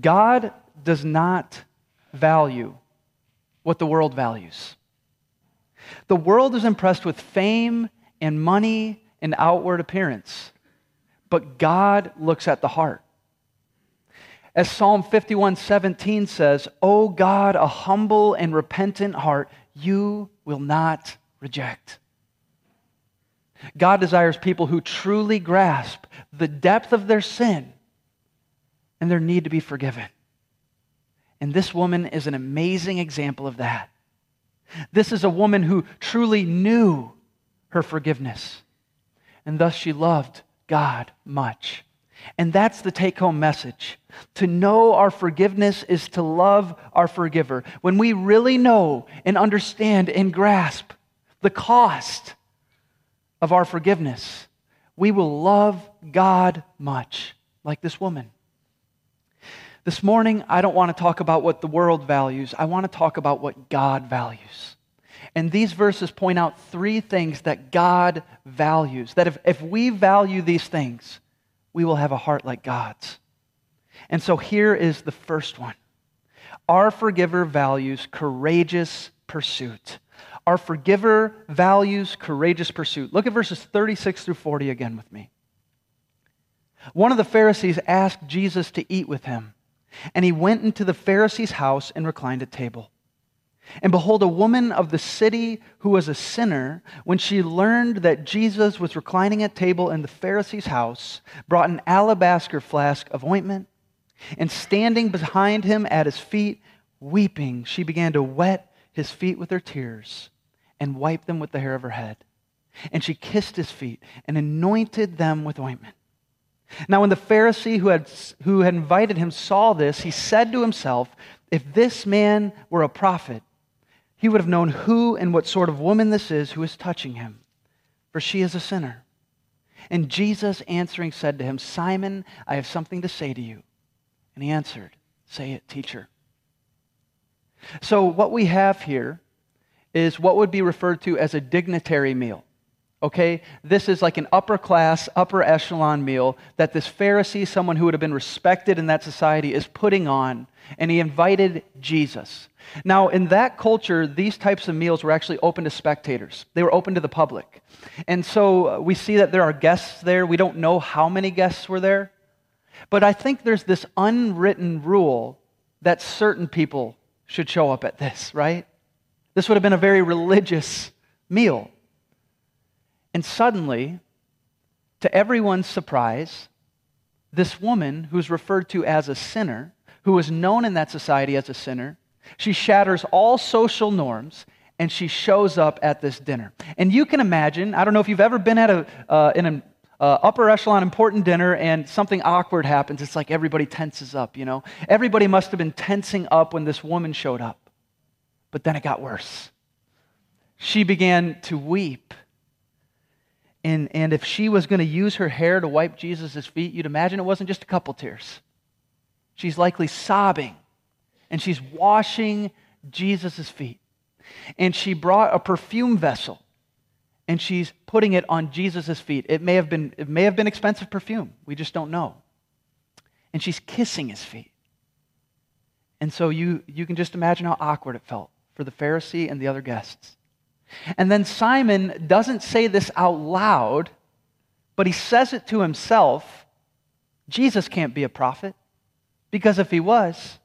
God does not value what the world values. The world is impressed with fame and money and outward appearance, but God looks at the heart. As Psalm 51:17 says, "O God, a humble and repentant heart you will not reject." God desires people who truly grasp the depth of their sin and their need to be forgiven. And this woman is an amazing example of that. This is a woman who truly knew her forgiveness, and thus she loved God much. And that's the take home message. To know our forgiveness is to love our forgiver. When we really know and understand and grasp the cost of our forgiveness, we will love God much, like this woman. This morning, I don't want to talk about what the world values. I want to talk about what God values. And these verses point out three things that God values. That if, if we value these things, we will have a heart like God's. And so here is the first one Our forgiver values courageous pursuit. Our forgiver values courageous pursuit. Look at verses 36 through 40 again with me. One of the Pharisees asked Jesus to eat with him. And he went into the Pharisee's house and reclined at table. And behold, a woman of the city who was a sinner, when she learned that Jesus was reclining at table in the Pharisee's house, brought an alabaster flask of ointment, and standing behind him at his feet, weeping, she began to wet his feet with her tears and wipe them with the hair of her head. And she kissed his feet and anointed them with ointment. Now, when the Pharisee who had, who had invited him saw this, he said to himself, If this man were a prophet, he would have known who and what sort of woman this is who is touching him, for she is a sinner. And Jesus answering said to him, Simon, I have something to say to you. And he answered, Say it, teacher. So, what we have here is what would be referred to as a dignitary meal. Okay? This is like an upper class, upper echelon meal that this Pharisee, someone who would have been respected in that society, is putting on. And he invited Jesus. Now, in that culture, these types of meals were actually open to spectators, they were open to the public. And so uh, we see that there are guests there. We don't know how many guests were there. But I think there's this unwritten rule that certain people should show up at this, right? This would have been a very religious meal. And suddenly, to everyone's surprise, this woman who's referred to as a sinner, who was known in that society as a sinner, she shatters all social norms and she shows up at this dinner. And you can imagine, I don't know if you've ever been at a, uh, in an uh, upper echelon important dinner and something awkward happens. It's like everybody tenses up, you know? Everybody must have been tensing up when this woman showed up. But then it got worse. She began to weep and, and if she was going to use her hair to wipe Jesus' feet, you'd imagine it wasn't just a couple tears. She's likely sobbing and she's washing Jesus' feet. And she brought a perfume vessel and she's putting it on Jesus' feet. It may have been, it may have been expensive perfume. We just don't know. And she's kissing his feet. And so you, you can just imagine how awkward it felt for the Pharisee and the other guests. And then Simon doesn't say this out loud, but he says it to himself Jesus can't be a prophet, because if he was,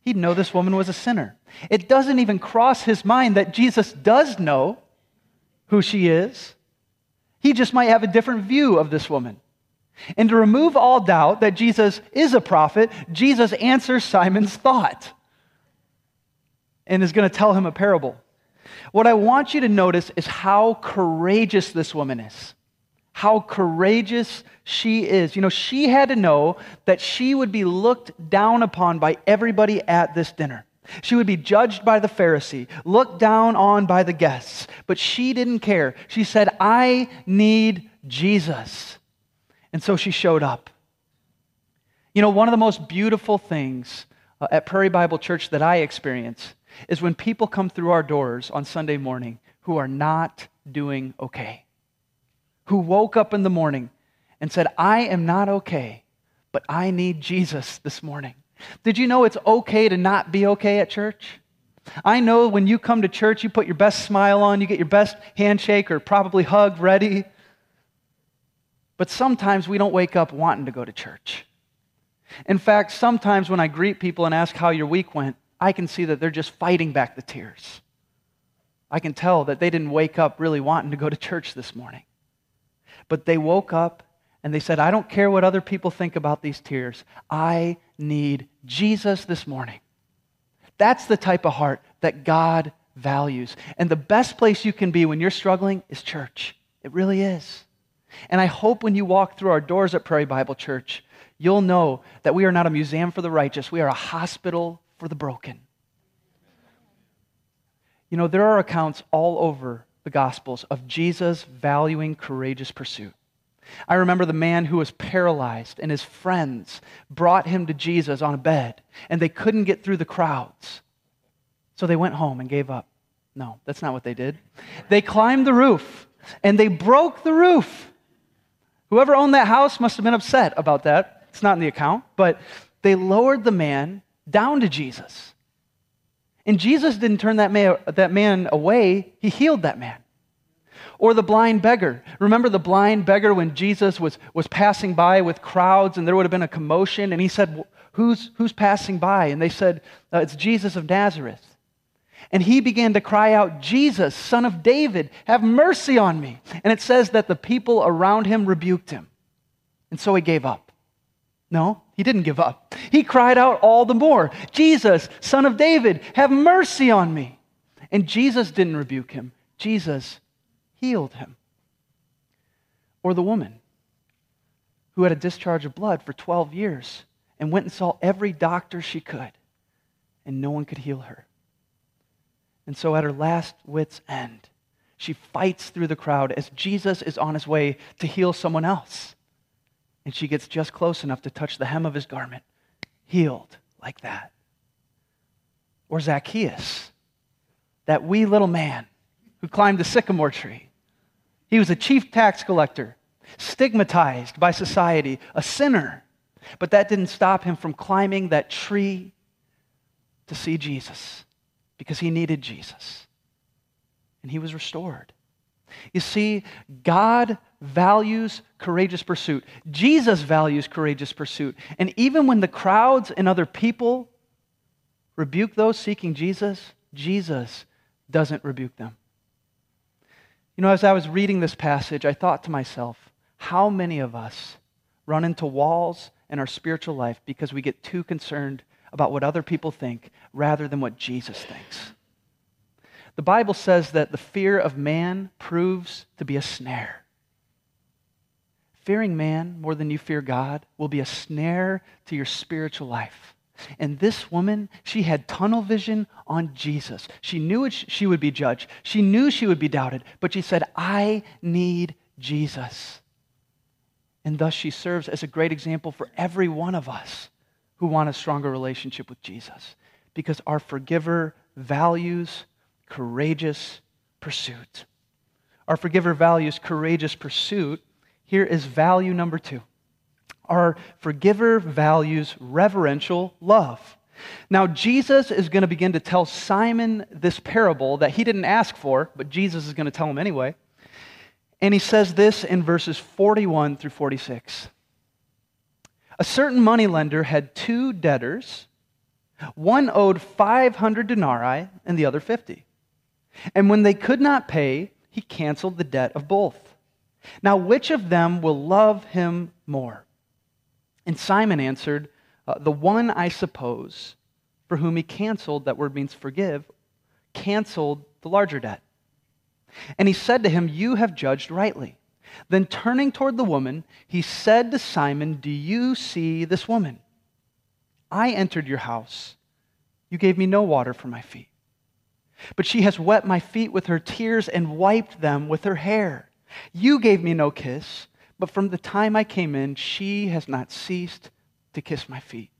he'd know this woman was a sinner. It doesn't even cross his mind that Jesus does know who she is. He just might have a different view of this woman. And to remove all doubt that Jesus is a prophet, Jesus answers Simon's thought and is going to tell him a parable. What I want you to notice is how courageous this woman is. How courageous she is. You know, she had to know that she would be looked down upon by everybody at this dinner. She would be judged by the Pharisee, looked down on by the guests, but she didn't care. She said, I need Jesus. And so she showed up. You know, one of the most beautiful things uh, at Prairie Bible Church that I experience is when people come through our doors on Sunday morning who are not doing okay, who woke up in the morning and said, I am not okay, but I need Jesus this morning. Did you know it's okay to not be okay at church? I know when you come to church, you put your best smile on, you get your best handshake or probably hug ready. But sometimes we don't wake up wanting to go to church. In fact, sometimes when I greet people and ask how your week went, I can see that they're just fighting back the tears. I can tell that they didn't wake up really wanting to go to church this morning. But they woke up and they said, I don't care what other people think about these tears. I need Jesus this morning. That's the type of heart that God values. And the best place you can be when you're struggling is church. It really is. And I hope when you walk through our doors at Prairie Bible Church, you'll know that we are not a museum for the righteous, we are a hospital for the broken. You know, there are accounts all over the Gospels of Jesus valuing courageous pursuit. I remember the man who was paralyzed, and his friends brought him to Jesus on a bed, and they couldn't get through the crowds. So they went home and gave up. No, that's not what they did. They climbed the roof, and they broke the roof. Whoever owned that house must have been upset about that. It's not in the account, but they lowered the man down to Jesus. And Jesus didn't turn that man, that man away, he healed that man. Or the blind beggar. Remember the blind beggar when Jesus was, was passing by with crowds and there would have been a commotion and he said, Who's, who's passing by? And they said, uh, It's Jesus of Nazareth. And he began to cry out, Jesus, son of David, have mercy on me. And it says that the people around him rebuked him. And so he gave up. No, he didn't give up. He cried out all the more, Jesus, son of David, have mercy on me. And Jesus didn't rebuke him. Jesus healed him. Or the woman who had a discharge of blood for 12 years and went and saw every doctor she could, and no one could heal her. And so, at her last wit's end, she fights through the crowd as Jesus is on his way to heal someone else. And she gets just close enough to touch the hem of his garment, healed like that. Or Zacchaeus, that wee little man who climbed the sycamore tree he was a chief tax collector, stigmatized by society, a sinner. But that didn't stop him from climbing that tree to see Jesus because he needed Jesus. And he was restored. You see, God values courageous pursuit. Jesus values courageous pursuit. And even when the crowds and other people rebuke those seeking Jesus, Jesus doesn't rebuke them. You know, as I was reading this passage, I thought to myself, how many of us run into walls in our spiritual life because we get too concerned about what other people think rather than what Jesus thinks? The Bible says that the fear of man proves to be a snare. Fearing man more than you fear God will be a snare to your spiritual life. And this woman, she had tunnel vision on Jesus. She knew she would be judged. She knew she would be doubted, but she said, I need Jesus. And thus she serves as a great example for every one of us who want a stronger relationship with Jesus because our forgiver values courageous pursuit. Our forgiver values courageous pursuit. Here is value number two our forgiver values reverential love. Now, Jesus is going to begin to tell Simon this parable that he didn't ask for, but Jesus is going to tell him anyway. And he says this in verses 41 through 46. A certain moneylender had two debtors. One owed 500 denarii and the other 50. And when they could not pay, he canceled the debt of both. Now, which of them will love him more? And Simon answered, uh, The one, I suppose, for whom he canceled, that word means forgive, canceled the larger debt. And he said to him, You have judged rightly. Then turning toward the woman, he said to Simon, Do you see this woman? I entered your house. You gave me no water for my feet. But she has wet my feet with her tears and wiped them with her hair. You gave me no kiss but from the time I came in, she has not ceased to kiss my feet.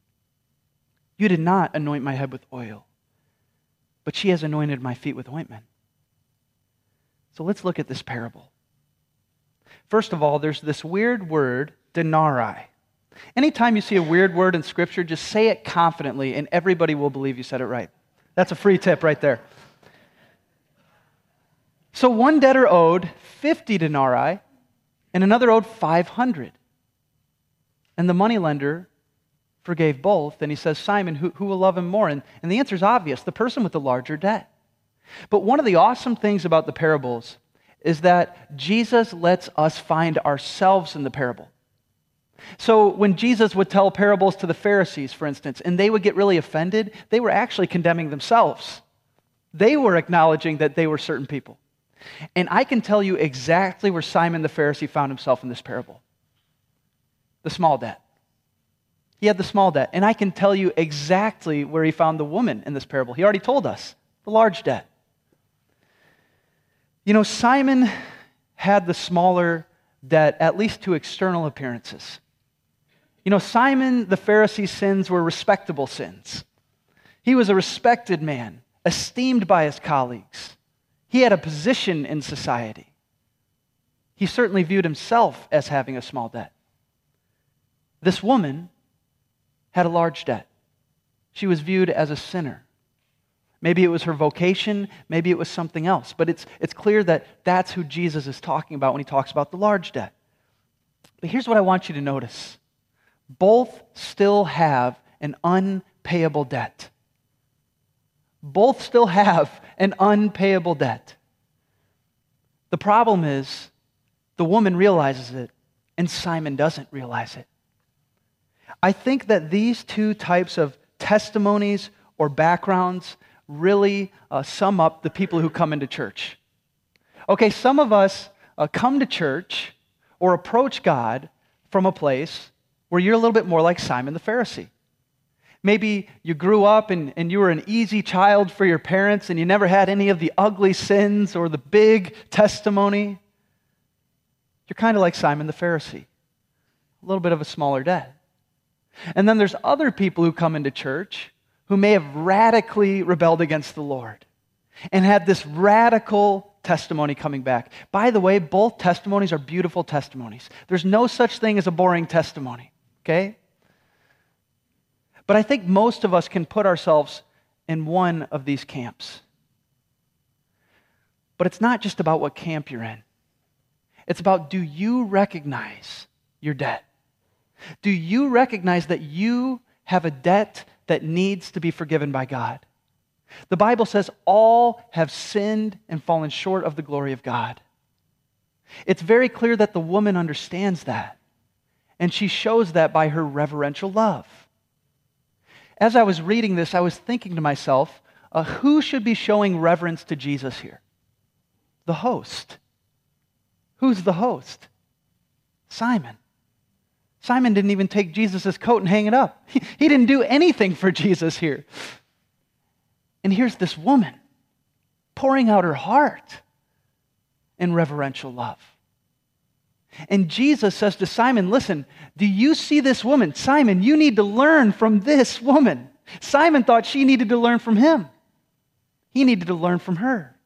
You did not anoint my head with oil, but she has anointed my feet with ointment. So let's look at this parable. First of all, there's this weird word, denarii. Anytime you see a weird word in Scripture, just say it confidently, and everybody will believe you said it right. That's a free tip right there. So one debtor owed 50 denarii, and another owed 500. And the moneylender forgave both. And he says, Simon, who, who will love him more? And, and the answer is obvious the person with the larger debt. But one of the awesome things about the parables is that Jesus lets us find ourselves in the parable. So when Jesus would tell parables to the Pharisees, for instance, and they would get really offended, they were actually condemning themselves. They were acknowledging that they were certain people. And I can tell you exactly where Simon the Pharisee found himself in this parable the small debt. He had the small debt. And I can tell you exactly where he found the woman in this parable. He already told us the large debt. You know, Simon had the smaller debt, at least to external appearances. You know, Simon the Pharisee's sins were respectable sins. He was a respected man, esteemed by his colleagues. He had a position in society. He certainly viewed himself as having a small debt. This woman had a large debt. She was viewed as a sinner. Maybe it was her vocation, maybe it was something else, but it's, it's clear that that's who Jesus is talking about when he talks about the large debt. But here's what I want you to notice both still have an unpayable debt. Both still have an unpayable debt. The problem is the woman realizes it and Simon doesn't realize it. I think that these two types of testimonies or backgrounds really uh, sum up the people who come into church. Okay, some of us uh, come to church or approach God from a place where you're a little bit more like Simon the Pharisee. Maybe you grew up and, and you were an easy child for your parents and you never had any of the ugly sins or the big testimony. You're kind of like Simon the Pharisee, a little bit of a smaller debt. And then there's other people who come into church who may have radically rebelled against the Lord and had this radical testimony coming back. By the way, both testimonies are beautiful testimonies. There's no such thing as a boring testimony, okay? But I think most of us can put ourselves in one of these camps. But it's not just about what camp you're in, it's about do you recognize your debt? Do you recognize that you have a debt that needs to be forgiven by God? The Bible says all have sinned and fallen short of the glory of God. It's very clear that the woman understands that, and she shows that by her reverential love. As I was reading this, I was thinking to myself, uh, who should be showing reverence to Jesus here? The host. Who's the host? Simon. Simon didn't even take Jesus' coat and hang it up. He, he didn't do anything for Jesus here. And here's this woman pouring out her heart in reverential love. And Jesus says to Simon, Listen, do you see this woman? Simon, you need to learn from this woman. Simon thought she needed to learn from him, he needed to learn from her.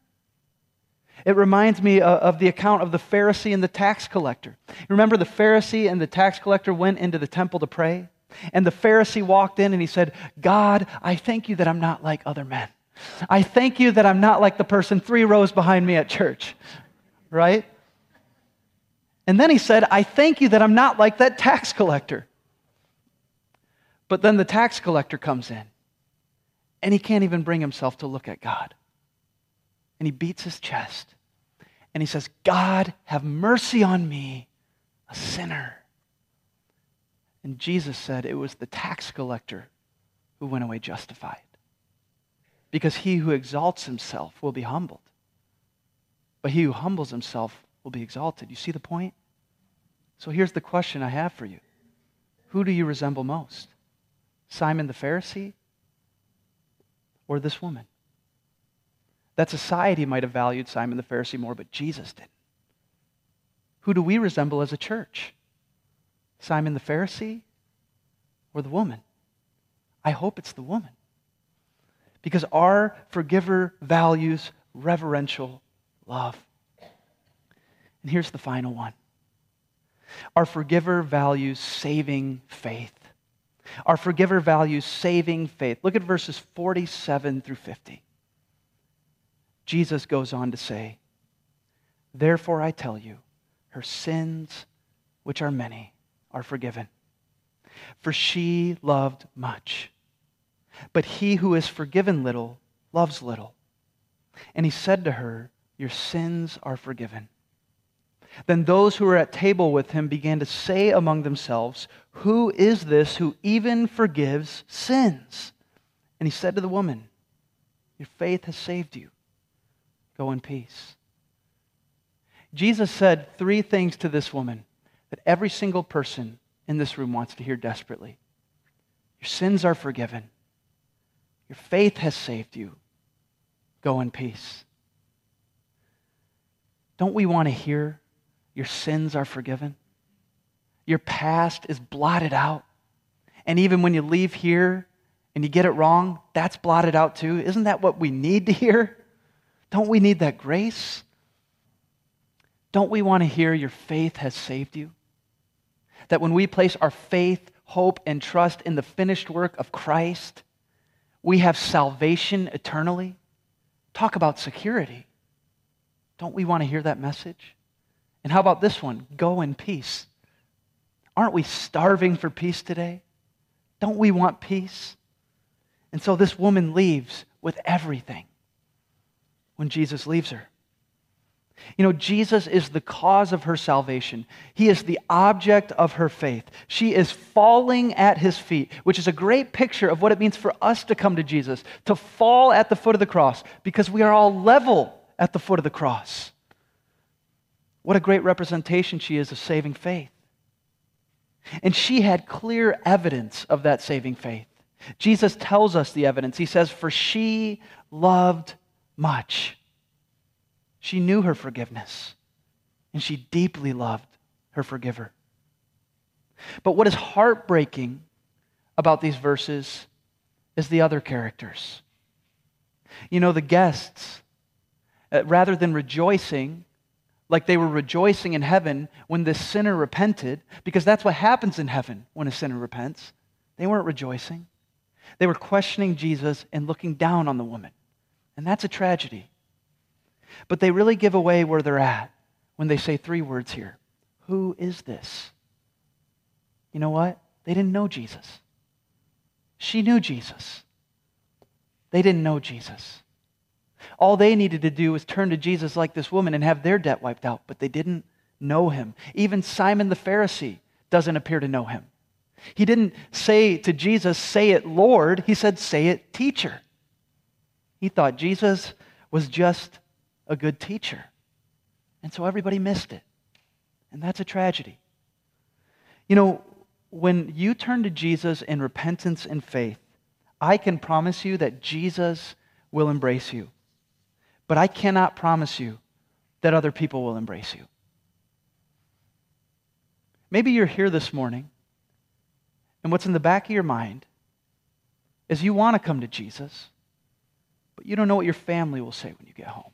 It reminds me of the account of the Pharisee and the tax collector. Remember, the Pharisee and the tax collector went into the temple to pray? And the Pharisee walked in and he said, God, I thank you that I'm not like other men. I thank you that I'm not like the person three rows behind me at church. Right? And then he said, I thank you that I'm not like that tax collector. But then the tax collector comes in and he can't even bring himself to look at God. And he beats his chest and he says, God, have mercy on me, a sinner. And Jesus said it was the tax collector who went away justified. Because he who exalts himself will be humbled, but he who humbles himself will be exalted. You see the point? So here's the question I have for you Who do you resemble most? Simon the Pharisee or this woman? That society might have valued Simon the Pharisee more, but Jesus didn't. Who do we resemble as a church? Simon the Pharisee or the woman? I hope it's the woman. Because our forgiver values reverential love. And here's the final one Our forgiver values saving faith. Our forgiver values saving faith. Look at verses 47 through 50. Jesus goes on to say, Therefore I tell you, her sins, which are many, are forgiven. For she loved much. But he who is forgiven little loves little. And he said to her, Your sins are forgiven. Then those who were at table with him began to say among themselves, Who is this who even forgives sins? And he said to the woman, Your faith has saved you. Go in peace. Jesus said three things to this woman that every single person in this room wants to hear desperately Your sins are forgiven, your faith has saved you. Go in peace. Don't we want to hear your sins are forgiven? Your past is blotted out. And even when you leave here and you get it wrong, that's blotted out too. Isn't that what we need to hear? Don't we need that grace? Don't we want to hear your faith has saved you? That when we place our faith, hope, and trust in the finished work of Christ, we have salvation eternally? Talk about security. Don't we want to hear that message? And how about this one? Go in peace. Aren't we starving for peace today? Don't we want peace? And so this woman leaves with everything when Jesus leaves her. You know, Jesus is the cause of her salvation. He is the object of her faith. She is falling at his feet, which is a great picture of what it means for us to come to Jesus, to fall at the foot of the cross, because we are all level at the foot of the cross. What a great representation she is of saving faith. And she had clear evidence of that saving faith. Jesus tells us the evidence. He says, For she loved much. She knew her forgiveness, and she deeply loved her forgiver. But what is heartbreaking about these verses is the other characters. You know, the guests, uh, rather than rejoicing, like they were rejoicing in heaven when this sinner repented, because that's what happens in heaven when a sinner repents, they weren't rejoicing. They were questioning Jesus and looking down on the woman. And that's a tragedy. But they really give away where they're at when they say three words here Who is this? You know what? They didn't know Jesus. She knew Jesus. They didn't know Jesus. All they needed to do was turn to Jesus like this woman and have their debt wiped out, but they didn't know him. Even Simon the Pharisee doesn't appear to know him. He didn't say to Jesus, Say it, Lord. He said, Say it, teacher. He thought Jesus was just a good teacher. And so everybody missed it. And that's a tragedy. You know, when you turn to Jesus in repentance and faith, I can promise you that Jesus will embrace you. But I cannot promise you that other people will embrace you. Maybe you're here this morning, and what's in the back of your mind is you want to come to Jesus, but you don't know what your family will say when you get home.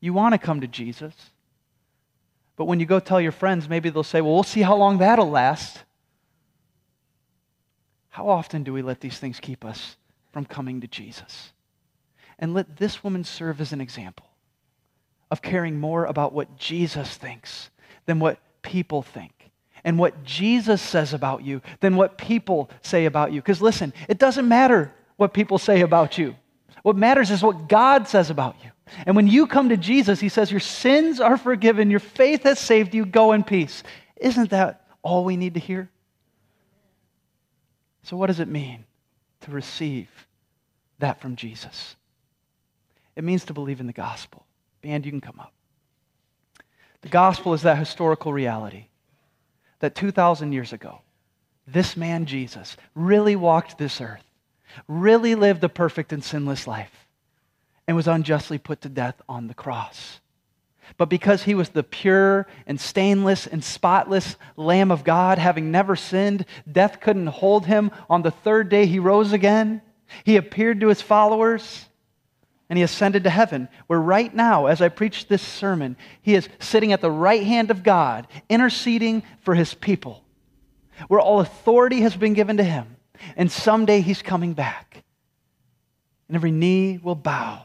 You want to come to Jesus. But when you go tell your friends, maybe they'll say, well, we'll see how long that'll last. How often do we let these things keep us from coming to Jesus? And let this woman serve as an example of caring more about what Jesus thinks than what people think. And what Jesus says about you than what people say about you. Because listen, it doesn't matter what people say about you. What matters is what God says about you. And when you come to Jesus, he says, Your sins are forgiven, your faith has saved you, go in peace. Isn't that all we need to hear? So, what does it mean to receive that from Jesus? It means to believe in the gospel. Band, you can come up. The gospel is that historical reality that 2,000 years ago, this man, Jesus, really walked this earth, really lived a perfect and sinless life and was unjustly put to death on the cross. But because he was the pure and stainless and spotless Lamb of God, having never sinned, death couldn't hold him. On the third day, he rose again. He appeared to his followers. And he ascended to heaven, where right now, as I preach this sermon, he is sitting at the right hand of God, interceding for his people, where all authority has been given to him, and someday he's coming back. And every knee will bow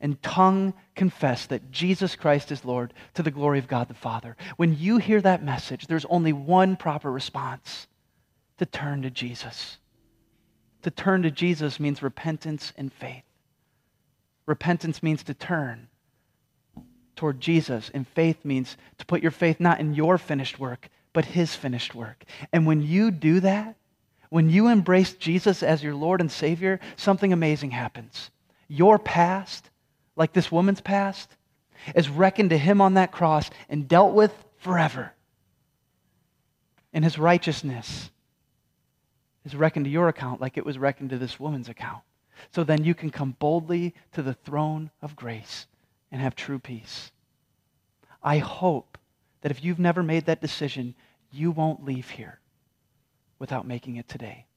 and tongue confess that Jesus Christ is Lord to the glory of God the Father. When you hear that message, there's only one proper response to turn to Jesus. To turn to Jesus means repentance and faith. Repentance means to turn toward Jesus, and faith means to put your faith not in your finished work, but his finished work. And when you do that, when you embrace Jesus as your Lord and Savior, something amazing happens. Your past, like this woman's past, is reckoned to him on that cross and dealt with forever. And his righteousness is reckoned to your account like it was reckoned to this woman's account. So then you can come boldly to the throne of grace and have true peace. I hope that if you've never made that decision, you won't leave here without making it today.